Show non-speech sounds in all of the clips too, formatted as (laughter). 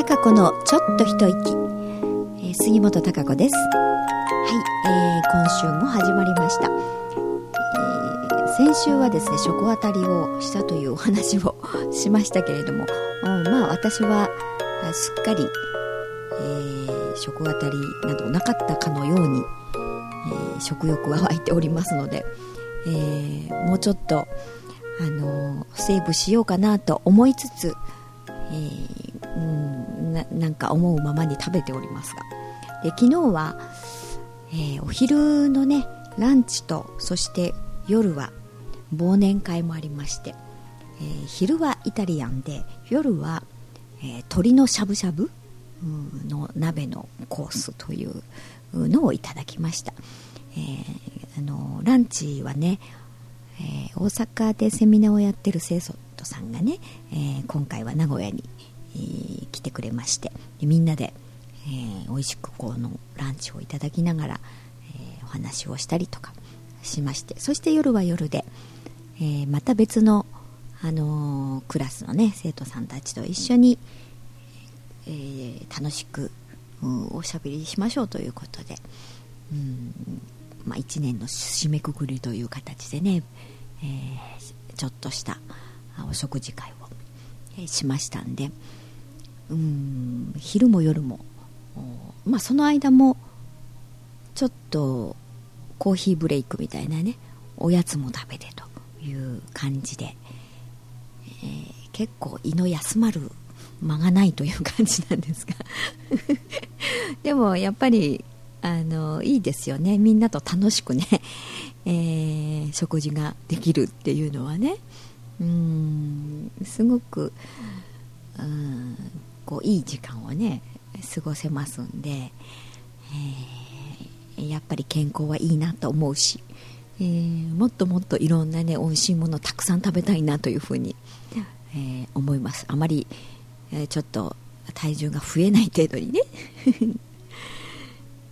高子のちょっと一息、えー、杉本高子です。はい、えー、今週も始まりました、えー、先週はですね食当たりをしたというお話を (laughs) しましたけれども、まあ私はすっかり、えー、食当たりなどなかったかのように、えー、食欲は湧いておりますので、えー、もうちょっとあのセーブしようかなと思いつつ、えー、うんななんか思うままに食べておりますが。で昨日は、えー、お昼のねランチとそして夜は忘年会もありまして、えー、昼はイタリアンで夜は、えー、鶏のしゃぶしゃぶの鍋のコースというのをいただきました、えー、あのランチはねえー、大阪でセミナーをやってる清楚さんがね、えー、今回は名古屋に、えー、来てくれましてでみんなで、えー、美味しくこのランチをいただきながら、えお話をしたりとかしましてそして夜は夜で、えまた別の、あのクラスのね生徒さんたちと一緒に、え楽しく、おしゃべりしましょうということで、うんまあ、1年の締めくくりという形でね、え、ちょっとしたお食事会を、しましたんでうん昼も夜も、まあ、その間もちょっとコーヒーブレイクみたいなねおやつも食べてという感じで、えー、結構胃の休まる間がないという感じなんですが。(laughs) でもやっぱりあのいいですよね。みんなと楽しくね、えー、食事ができるっていうのはね。うんすごくうんこういい時間をね過ごせますんで、えー、やっぱり健康はいいなと思うし、えー、もっともっといろんなね美味しいものたくさん食べたいなというふうに、えー、思います。あまり、えちょっと体重が増えない程度にね。(laughs)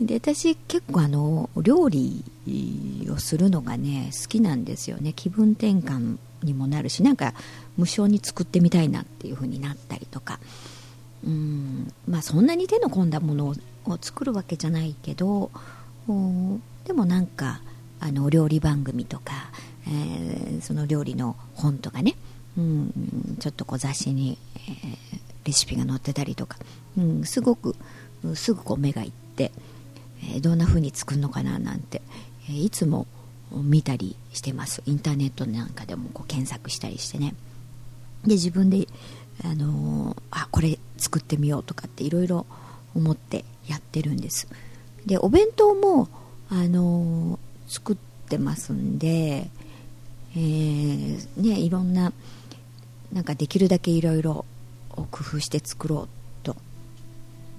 で私結構あの料理をするのがね好きなんですよね。気分転換にもなるしなんか無償に作ってみたいなっていう風になったりとか。うん。まあそんなに手の込んだものを作るわけじゃないけどでもなんかあの料理番組とか、えー、その料理の本とかね、うん、ちょっとこう雑誌に、えー、レシピが載ってたりとか、うん、すごくすぐこう目がいって。えどんな風に作るのかななんて、えいつも見たりしてます。インターネットなんかでもこう検索したりしてね。で自分で、あの、あこれ作ってみようとかっていろいろ思ってやってるんです。でお弁当も、あの、作ってますんで、えー、ね、いろんななんかできるだけいろいろ工夫して作ろうと、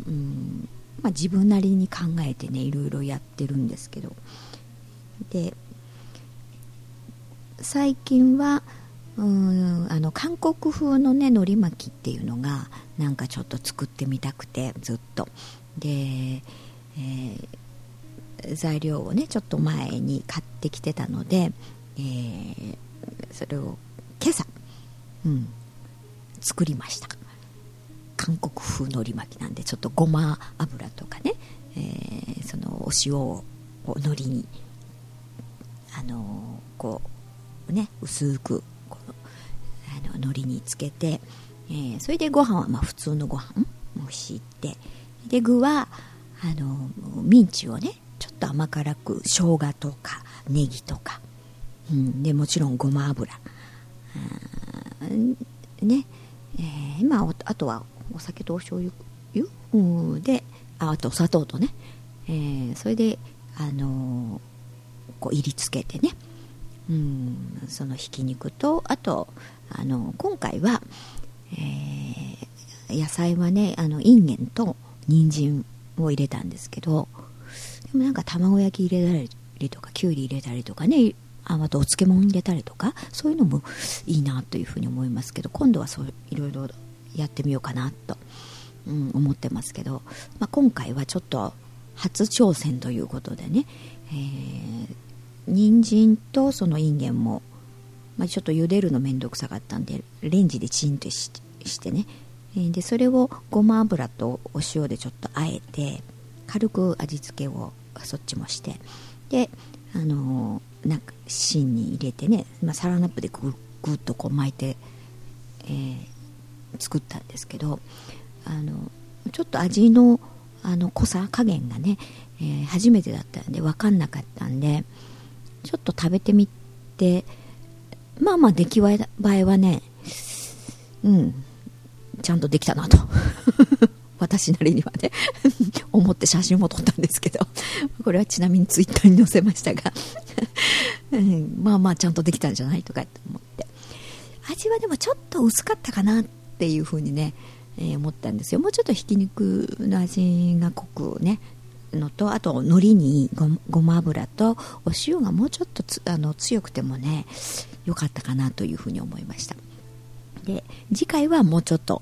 うんまあ、自分なりに考えてねいろいろやってるんですけど。で最近はうんあの韓国風のね海苔巻きっていうのがなんかちょっと作ってみたくてずっと。で、えー、材料をねちょっと前に買ってきてたので、えー、それを今朝、うん、作りました。韓国風のり巻きなんでちょっとごま油とかね、えー、そのお塩を海苔にあのー、こうね薄く海苔につけて、えー、それでご飯はまあ普通のご飯も敷いてで具はあのミンチをねちょっと甘辛く生姜とかネギとか、うん、でもちろんごま油。ねえー、まああとはお酒とお醤油？うんでああと砂糖とね、えー、それであのー、こう入りつけてね。うん。そのひき肉とあとあの今回は、えー、野菜はねあのインゲンと人参を入れたんですけどでもなんか卵焼き入れたりとかきゅうり入れたりとかねああとお漬物入れたりとかそういうのもいいなというふうに思いますけど今度はそういろいろやってみようかなと、うん、思ってますけど、まあ、今回はちょっと初挑戦ということでね、えー、人参とそのインゲンも、まあ、ちょっと茹でるの面倒くさかったんでレンジでチンとしてね、でそれをごま油とお塩でちょっとあえて軽く味付けをそっちもして。であのなんか芯に入れてね、まあ、サランラップでぐぐっとこう巻いて、えー、作ったんですけどあのちょっと味のあの濃さ加減がね、えー、初めてだったんで分かんなかったんでちょっと食べてみて。まあまあ出来栄えはねうん。ちゃんとできたなと。(laughs) 私なりにはね (laughs) 思って写真も撮ったんですけど。これはちなみにツイッターに載せましたが。(laughs) うん、まあまあちゃんとできたんじゃないとかって思って。味はでもちょっと薄かったかなっていうふうにね、えー、思ったんですよ。もうちょっとひき肉の味が濃くねのとあと海苔にごま油とお塩がもうちょっとあの強くてもね良かったかなというふうに思いました。で次回はもうちょっと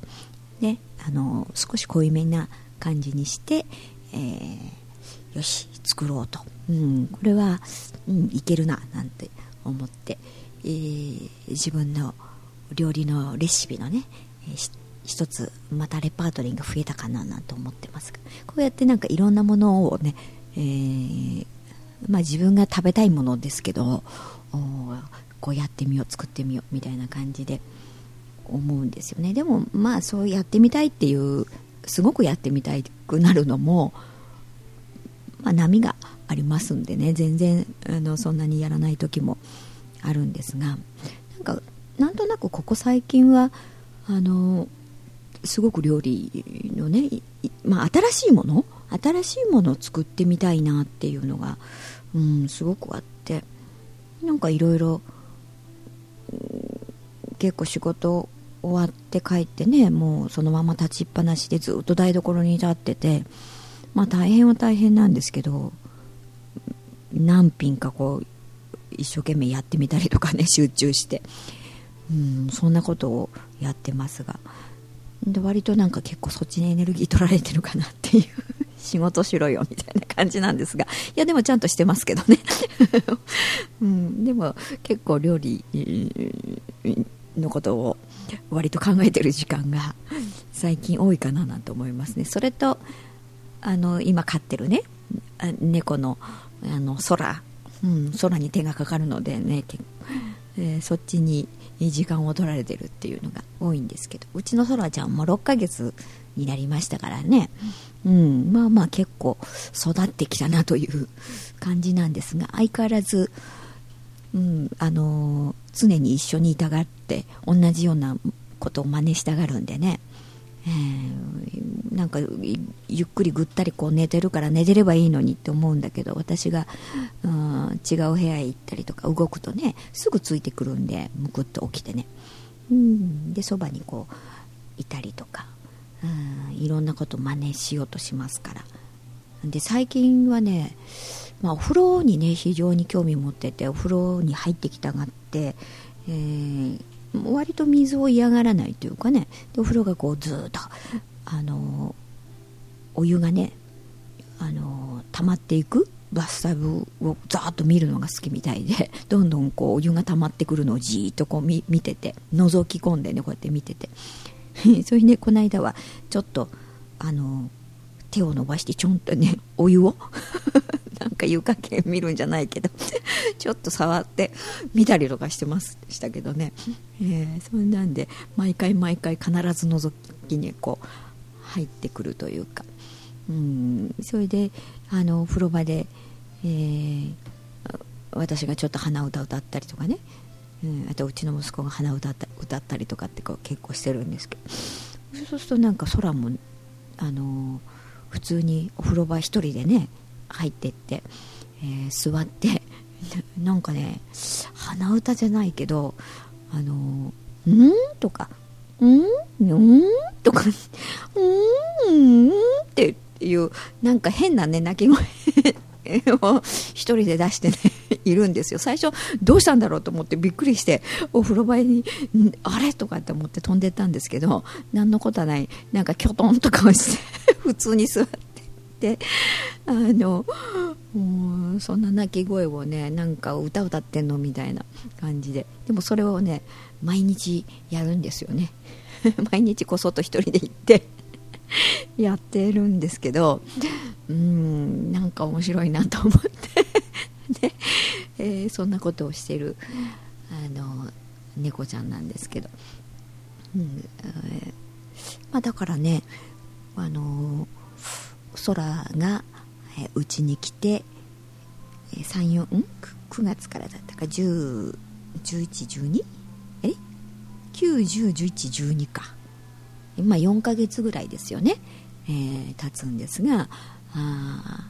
ねあの少し濃いめな感じにして、えー、よし作ろうと、うん、これは、うん、いけるななんて思って、えー、自分の料理のレシピのね、えー、一つまたレパートリーが増えたかななんて思ってますこうやってなんかいろんなものをね、えー、まあ、自分が食べたいものですけどこうやってみよう作ってみようみたいな感じで思うんですよね。でもまあそうやってみたいっていうすごくやってみたくなるのも、まあ、波がありますんでね。全然あのそんなにやらない時もあるんですがなんかなんとなくここ最近はあのすごく料理のね、まあ、新しいもの？新しいものを作ってみたいなっていうのが、うん、すごくあって。なんかいろいろ結構仕事終わって帰ってねもうそのまま立ちっぱなしでずっと台所に立っててまあ大変は大変なんですけど何品かこう一生懸命やってみたりとかね集中して。うんそんなことをやってますが。で割となんか結構そっちにエネルギー取られてるかなっていう (laughs) 仕事しろよみたいな感じなんですが。いやでもちゃんとしてますけどね、(laughs) うん、でも結構料理のことを割と考えてる時間が最近多いかななんて思いますね。それとあの今飼ってるね。猫のあの空、うん、空に手がかかるのでね、えー、そっちに時間を取られてるっていうのが多いんですけどうちの空ちゃんも6ヶ月になりましたからね、うん、まあまあ結構育ってきたなという感じなんですが相変わらず、うん、あの常に一緒にいたがって同じようなことを真似したがるんでね、えー、なんかゆっくりぐったりこう寝てるから寝てればいいのにって思うんだけど私が、うん、違う部屋へ行ったりとか動くとねすぐついてくるんでむくっと起きてね、うん、でそばにこういたりとか、うん、いろんなこと真似しようとしますから。で最近はね、まあ、お風呂にね非常に興味持っててお風呂に入ってきたがって、えー、割と水を嫌がらないというかね。でお風呂がこうずっとあのお湯がねあの溜まっていくバスタブをざーっと見るのが好きみたいで (laughs) どんどんこうお湯が溜まってくるのをじーっとこう見てて覗き込んでねこうやって見てて。(laughs) それでこの間はちょっとあの手を伸ばしてちょんとねお湯を？(laughs) なんか湯加減見るんじゃないけど。(laughs) ちょっと触って見たりとかしてましたけどね、えー、そんなんで毎回毎回必ず覗きにこう入ってくるというか。うんそれであの風呂場で、えー、私がちょっと鼻歌歌ったりとかね、うん、あとうちの息子が鼻歌った歌ったりとかってこう結構してるんですけど。そうするとなんか空もあの普通にお風呂場一人でね入ってって、えー、座ってなんかね鼻歌じゃないけどあの「ん?」とか「ん?」んとか「うん」っていうなんか変なね鳴き声を一人で出してねいるんですよ。最初どうしたんだろうと思ってびっくりしてお風呂場にあれ？とかって思って飛んでったんですけど何のことはない。なんかきょとんとかして普通に座っててあのもうそんな鳴き声をねなんか歌歌ってんのみたいな感じで。でもそれをね毎日やるんですよね。(laughs) 毎日こそっと一人で行って (laughs) やってるんですけどうんなんか面白いなと思って。(laughs) ねえー、そんなことをしてるあの猫ちゃんなんですけど、うんえーまあ、だからねあの空がうち、に来て34 9, 月からだったか。101112え？9101112か。今4ヶ月ぐらいですよね、えー、経つんですがあ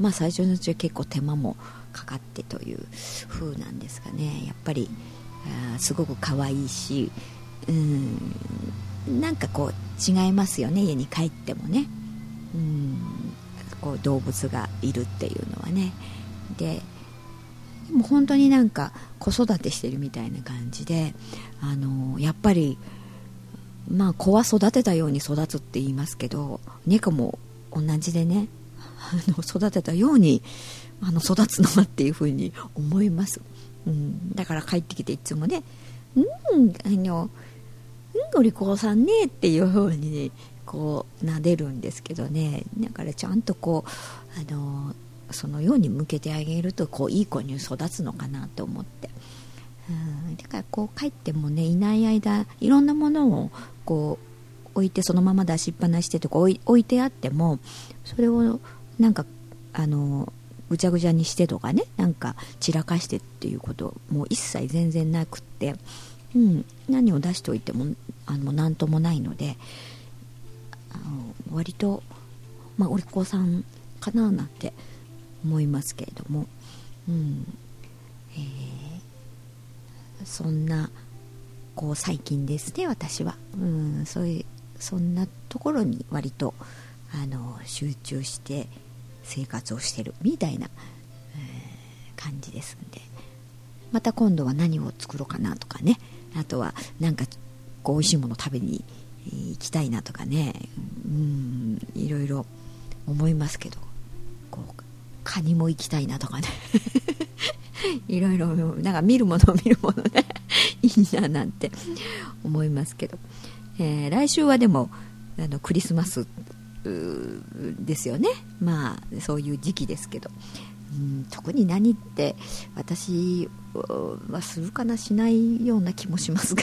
まあ最初のうちは結構手間もかかってという風なんですがね。やっぱりあすごく可愛いしうんなんかこう違いますよね。家に帰ってもね。うんこう動物がいるっていうのはね。ででも本当になんか子育てしてるみたいな感じであのやっぱりまあ子は育てたように育つって言いますけど猫も同じでねあの育てたようにあの育つのはっていうふうに思います、うん、だから帰ってきていつもね「うんあのうんお利口さんねっていう風に、ね、こう撫でるんですけどね。だからちゃんとこうあのそのように向けてあげるとこういい子に育つのかなと思って。うん。だからこう帰ってもねいない間いろんなものをこう置いてそのまま出しっぱなしてとか置いてあってもそれをなんかあのぐちゃぐちゃにしてとかねなんか散らかしてっていうこともう一切全然なくって。うん、何を出しておいてもあの何ともないので。あの割と、まあ、お利口さんかななんて思いますけれども、うん。えー、そんなこう最近ですね私は、うん、そういうそんなところに割とあの集中して生活をしてるみたいな、えー、感じですんで。また今度は何を作ろうかなとかね。あとはなんかこう美味しいもの食べに行きたいなとかね。うん。いろいろ思いますけど。こうカニも行きたいなとかね。(laughs) いろいろなんか見るもの見るものね。(laughs) いいななんて思いますけど、えー、来週はでもあのクリスマスですよね。まあそういう時期ですけど。特に何って私はするかなしないような気もしますが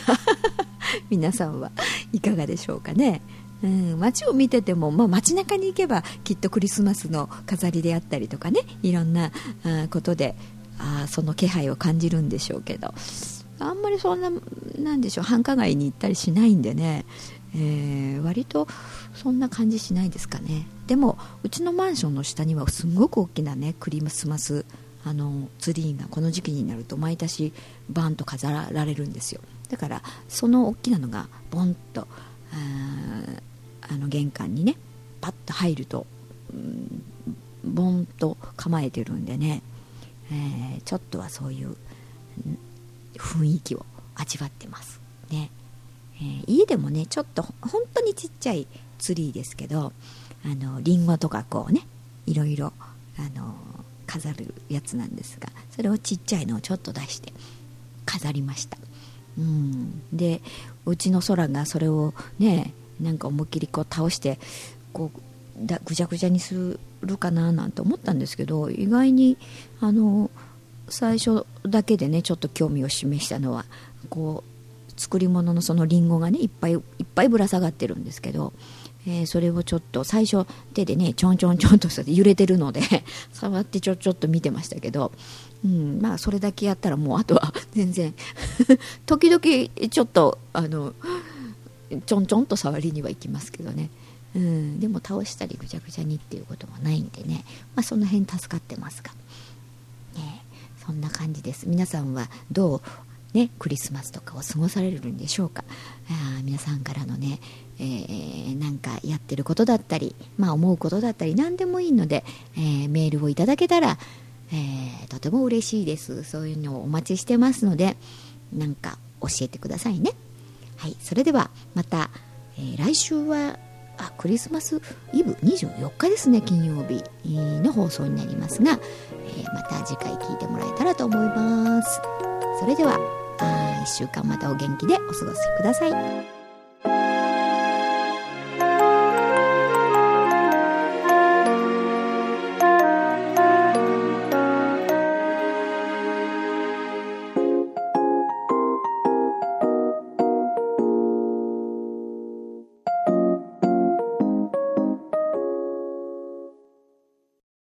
(laughs) 皆さんはいかがでしょうかね。うん、街を見てても、まあ、街中に行けばきっとクリスマスの飾りであったりとかねいろんなあことであその気配を感じるんでしょうけどあんまりそんななんでしょう繁華街に行ったりしないんでね、えー、割とそんな感じしないですかね。でもうちのマンションの下にはすごく大きなねクリスマスあのツリーがこの時期になると毎年バンと飾られるんですよ。だからその大きなのがボンとあの玄関にねパッと入ると、うん、ボンと構えてるんでね、えー、ちょっとはそういう雰囲気を味わってます。ね、えー、家でもねちょっと本当にちっちゃいツリーですけどあのリンゴとかこうねいろいろあの飾るやつなんですがそれをちっちゃいのをちょっと出して飾りました。うん。でうちの空がそれをねなんか思いっきりこう倒してこうだぐちゃぐちゃにするかななんて思ったんですけど意外にあの最初だけでねちょっと興味を示したのはこう作り物のそのりんごがねいっぱいいっぱいぶら下がってるんですけどえー、それをちょっと最初手でねちょんちょんちょんとして揺れてるので (laughs) 触ってちょちょっと見てましたけど、うん、まあそれだけやったらもうあとは (laughs) 全然 (laughs) 時々ちょっとあのちょんちょんと触りには行きますけどね、うん、でも倒したりぐちゃぐちゃにっていうこともないんでね、まあ、その辺助かってますが、ね、そんな感じです。皆さんはどうね、クリスマスとかを過ごされるんでしょうか。あ皆さんからのね、えー、なんかやってることだったり、まあ、思うことだったり何でもいいので、えー、メールをいただけたら、えー、とても嬉しいです。そういうのをお待ちしてますのでなんか教えてくださいね。はいそれではまた、え、来週はあクリスマスイブ24日ですね金曜日の放送になりますが、え、また次回聞いてもらえたらと思います。それでは。1週間またお元気でお過ごしください。